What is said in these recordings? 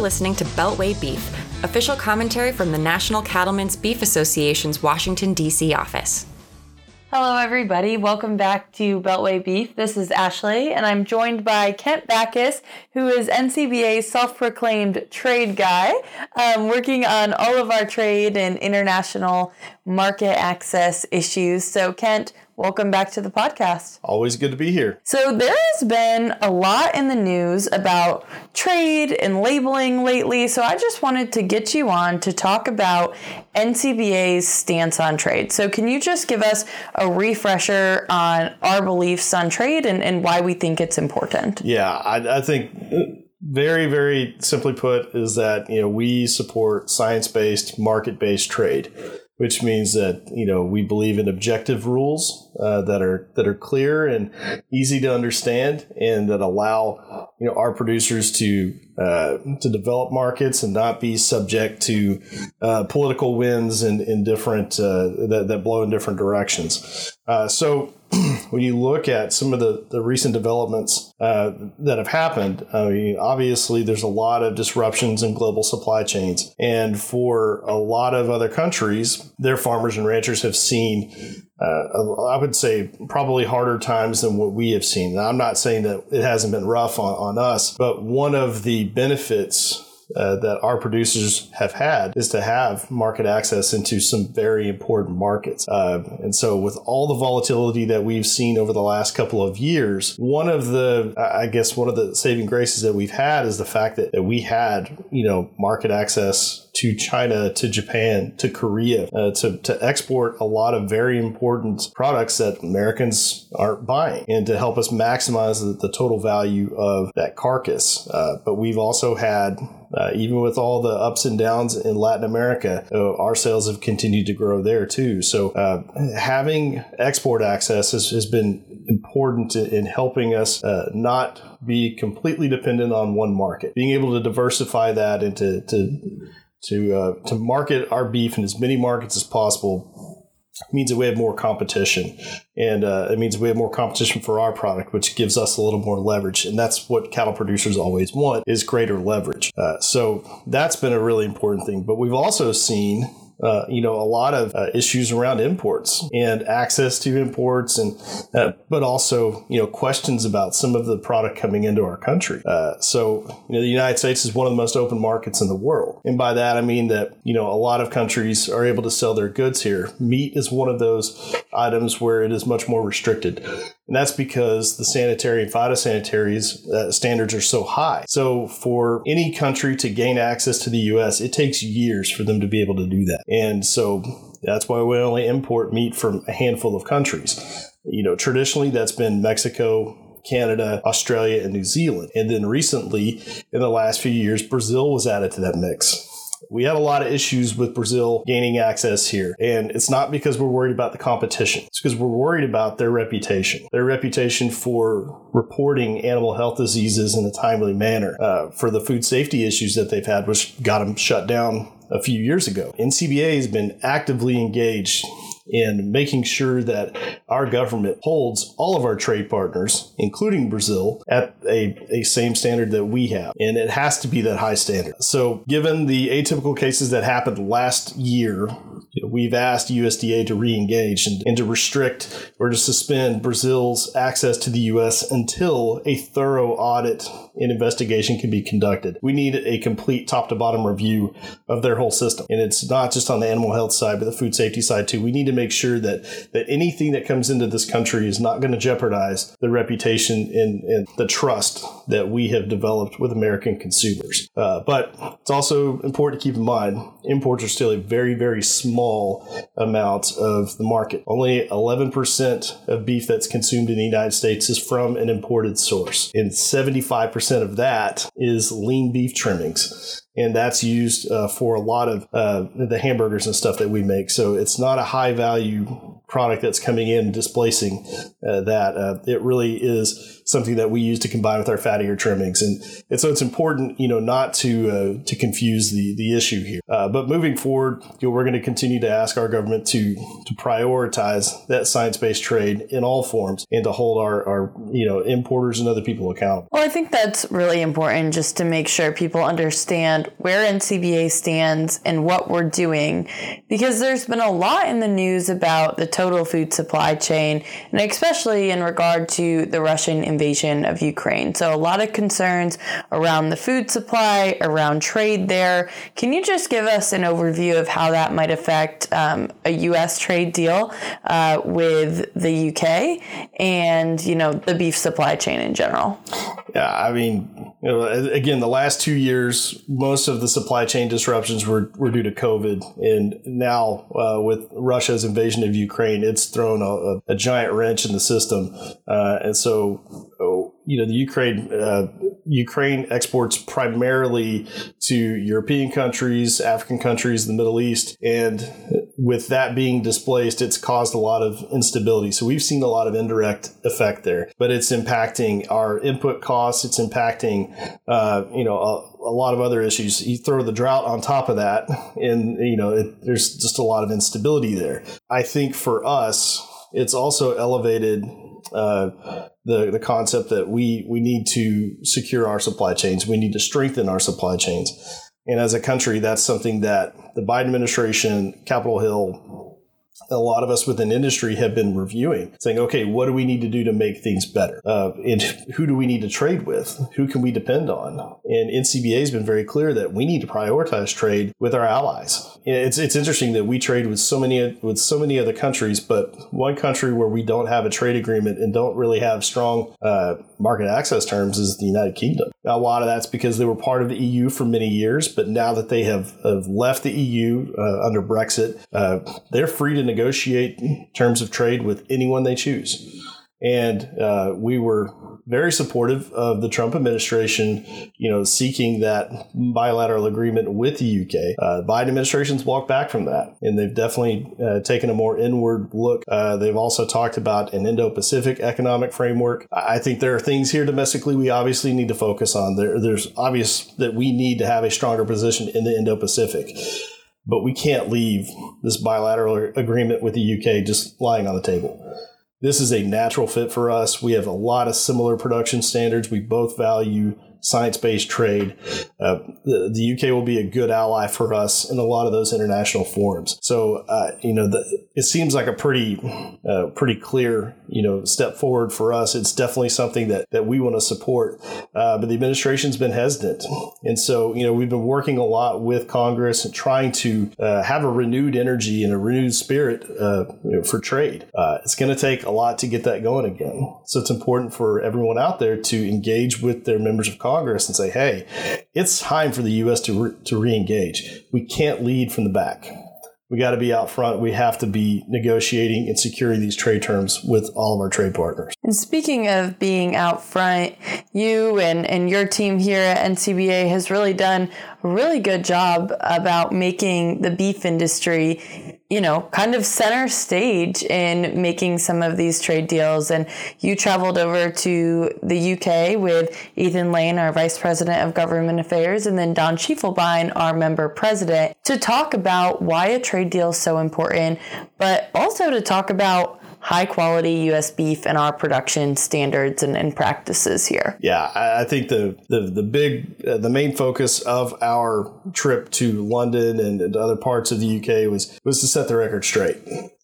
listening to Beltway Beef, official commentary from the National Cattlemen's Beef Association's Washington, D.C. office. Hello, everybody. Welcome back to Beltway Beef. This is Ashley, and I'm joined by Kent Bacus, who is NCBA's self proclaimed trade guy, um, working on all of our trade and international market access issues. So, Kent, welcome back to the podcast. Always good to be here. So, there has been a lot in the news about trade and labeling lately. So, I just wanted to get you on to talk about NCBA's stance on trade. So, can you just give us a refresher on our beliefs on trade and, and why we think it's important? Yeah, I, I think very, very simply put, is that you know we support science-based, market-based trade, which means that you know we believe in objective rules uh, that are that are clear and easy to understand, and that allow you know our producers to uh, to develop markets and not be subject to uh, political winds in, in different uh, that, that blow in different directions. Uh, so when you look at some of the, the recent developments uh, that have happened, I mean, obviously there's a lot of disruptions in global supply chains. And for a lot of other countries, their farmers and ranchers have seen uh, I would say probably harder times than what we have seen. Now, I'm not saying that it hasn't been rough on, on us, but one of the benefits uh, that our producers have had is to have market access into some very important markets. Uh, and so, with all the volatility that we've seen over the last couple of years, one of the, I guess, one of the saving graces that we've had is the fact that, that we had, you know, market access to China, to Japan, to Korea, uh, to, to export a lot of very important products that Americans aren't buying and to help us maximize the, the total value of that carcass. Uh, but we've also had uh, even with all the ups and downs in Latin America, uh, our sales have continued to grow there too. So uh, having export access has, has been important in helping us uh, not be completely dependent on one market. Being able to diversify that into to to uh, to market our beef in as many markets as possible means that we have more competition. And uh, it means we have more competition for our product which gives us a little more leverage. And that's what cattle producers always want is greater leverage. Uh, so that's been a really important thing. But we've also seen uh, you know, a lot of uh, issues around imports and access to imports, and uh, but also you know questions about some of the product coming into our country. Uh, so you know, the United States is one of the most open markets in the world, and by that I mean that you know a lot of countries are able to sell their goods here. Meat is one of those items where it is much more restricted. And that's because the sanitary and phytosanitary uh, standards are so high. So for any country to gain access to the U.S., it takes years for them to be able to do that. And so that's why we only import meat from a handful of countries. You know, traditionally that's been Mexico, Canada, Australia, and New Zealand. And then recently, in the last few years, Brazil was added to that mix. We had a lot of issues with Brazil gaining access here. And it's not because we're worried about the competition. It's because we're worried about their reputation. Their reputation for reporting animal health diseases in a timely manner, uh, for the food safety issues that they've had, which got them shut down a few years ago. NCBA has been actively engaged in making sure that our government holds all of our trade partners, including Brazil, at a, a same standard that we have. And it has to be that high standard. So, given the atypical cases that happened last year, we've asked USDA to re engage and, and to restrict or to suspend Brazil's access to the U.S. until a thorough audit and investigation can be conducted. We need a complete top to bottom review of their whole system. And it's not just on the animal health side, but the food safety side too. We need to make sure that, that anything that comes into this country is not going to jeopardize the reputation and, and, the trust that we have developed with American consumers. Uh, but it's also important to keep in mind imports are still a very, very small amount of the market. Only 11% of beef that's consumed in the United States is from an imported source, and 75% of that is lean beef trimmings and that's used uh, for a lot of uh, the hamburgers and stuff that we make. So it's not a high value product that's coming in displacing uh, that. Uh, it really is something that we use to combine with our fattier trimmings, and, and so it's important, you know, not to uh, to confuse the the issue here. Uh, but moving forward, you know, we're going to continue to ask our government to to prioritize that science based trade in all forms and to hold our our you know importers and other people accountable. Well, I think that's really important just to make sure people understand where NCBA stands and what we're doing, because there's been a lot in the news about the total food supply chain, and especially in regard to the Russian invasion of Ukraine. So, a lot of concerns around the food supply, around trade there. Can you just give us an overview of how that might affect um, a U.S. trade deal uh, with the UK and, you know, the beef supply chain in general? Yeah, I mean, you know, again, the last two years, most of the supply chain disruptions were, were due to COVID. And now, uh, with Russia's invasion of Ukraine, it's thrown a, a giant wrench in the system. Uh, and so, oh, you know, the Ukraine uh, Ukraine exports primarily to European countries, African countries, the Middle East, and with that being displaced, it's caused a lot of instability. So we've seen a lot of indirect effect there, but it's impacting our input costs. It's impacting, uh, you know, a, lot of other issues. You throw the drought on top of that, and you know, it, there's just a lot of instability there. I think for us, it's also elevated uh, the the concept that we we need to secure our supply chains. We need to strengthen our supply chains. And as a country, that's something that the Biden administration, Capitol Hill, a lot of us within industry have been reviewing, saying, okay, what do we need to do to make things better? Uh, and who do we need to trade with? Who can we depend on? And NCBA has been very clear that we need to prioritize trade with our allies. It's it's interesting that we trade with so many with so many other countries, but one country where we don't have a trade agreement and don't really have strong uh, market access terms is the United Kingdom. A lot of that's because they were part of the EU for many years, but now that they have, have left the EU uh, under Brexit, uh, they're free to negotiate terms of trade with anyone they choose. And uh, we were very supportive of the Trump administration, you know, seeking that bilateral agreement with the UK. Uh, Biden administration's walked back from that, and they've definitely uh, taken a more inward look. Uh, they've also talked about an Indo-Pacific economic framework. I think there are things here domestically we obviously need to focus on. There, there's obvious that we need to have a stronger position in the Indo-Pacific but we can't leave this bilateral agreement with the UK just lying on the table. This is a natural fit for us. We have a lot of similar production standards. We both value science based trade. Uh, the, the, UK will be a good ally for us in a lot of those international forums. So, uh, you know, the, it seems like a pretty, uh, pretty clear, you know, step forward for us. It's definitely something that, that we want to support. Uh, but the administration's been hesitant. And so, you know, we've been working a lot with Congress and trying to uh, have a renewed energy and a renewed spirit uh, you know, for trade. it's going to take a lot to get that going again. So it's important for everyone out there to engage with their members of Congress Congress and say, hey, it's time for the U.S. to, re- to re-engage. We can't lead from the back. We got to be out front. We have to be negotiating and securing these trade terms with all of our trade partners. And speaking of being out front, you and, and your team here at NCBA has really done a really good job about making the beef industry you know, kind of center stage in making some of these trade deals. And you traveled over to the UK with Ethan Lane, our Vice President of Government Affairs, and then Don Schiefelbein, our member president, to talk about why a trade deal is so important, but also to talk about high quality U.S. beef and our production standards and, and practices here. Yeah, I think the the, the big uh, the main focus of our trip to London and other parts of the UK was was to set the record straight.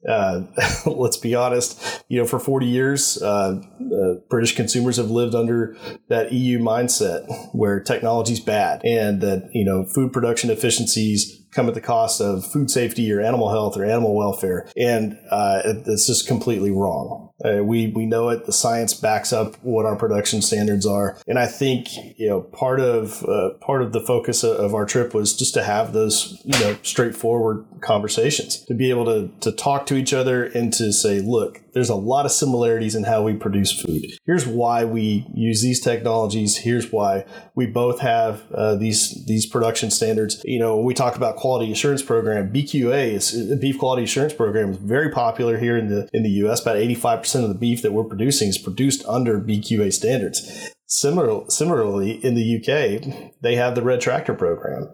Uh, let's be honest, you know, for 40 years, uh, uh, British consumers have lived under that EU mindset where technology's bad and that, you know, food production efficiencies come at the cost of food safety or animal health or animal welfare. And uh, it's just completely wrong. Uh, we we know it. The science backs up what our production standards are, and I think you know part of part of the focus of our trip was just to have those you know straightforward conversations, to be able to to talk to each other and to say, look, there's a lot of similarities in how we produce food. Here's why we use these technologies. Here's why we both have uh, these these production standards. You know, we talk about quality assurance program, BQA is beef quality assurance program is very popular here in the in the U.S. About 85 percent of the beef that we're producing is produced under BQA standards. Similar, similarly, in the UK, they have the Red Tractor program.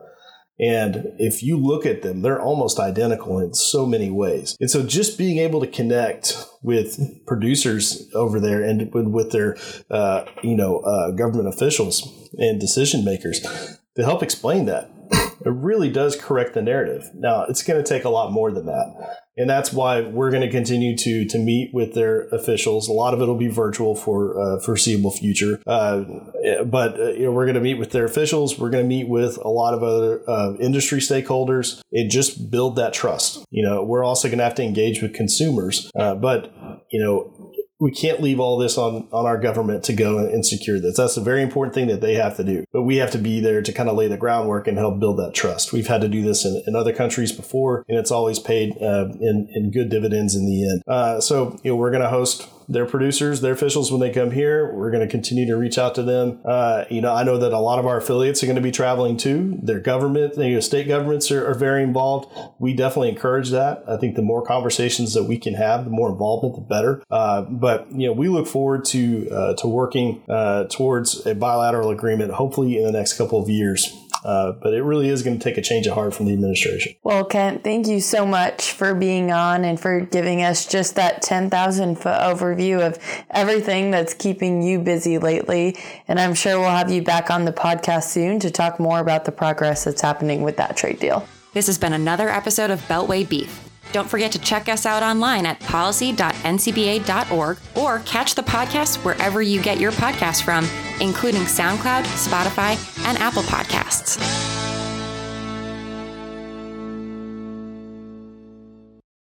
And if you look at them, they're almost identical in so many ways. And so just being able to connect with producers over there and with their, uh, you know, uh, government officials and decision makers to help explain that it really does correct the narrative. Now, it's going to take a lot more than that. And that's why we're going to continue to to meet with their officials. A lot of it will be virtual for uh, foreseeable future. Uh, but uh, you know, we're going to meet with their officials. We're going to meet with a lot of other uh, industry stakeholders and just build that trust. You know, we're also going to have to engage with consumers. Uh, but you know, we can't leave all this on, on our government to go and secure this. That's a very important thing that they have to do. But we have to be there to kind of lay the groundwork and help build that trust. We've had to do this in, in other countries before, and it's always paid uh, in, in good dividends in the end. Uh, so, you know, we're going to host their producers, their officials when they come here. We're going to continue to reach out to them. Uh, you know, I know that a lot of our affiliates are going to be traveling too. Their government, you know, state governments are, are very involved. We definitely encourage that. I think the more conversations that we can have, the more involvement, the better. Uh, but you know, we look forward to uh, to working uh, towards a bilateral agreement, hopefully in the next couple of years. Uh, but it really is going to take a change of heart from the administration. Well, Kent, thank you so much for being on and for giving us just that 10,000 foot overview of everything that's keeping you busy lately. And I'm sure we'll have you back on the podcast soon to talk more about the progress that's happening with that trade deal. This has been another episode of Beltway Beef. Don't forget to check us out online at policy.ncba.org or catch the podcast wherever you get your podcasts from, including SoundCloud, Spotify, and Apple Podcasts.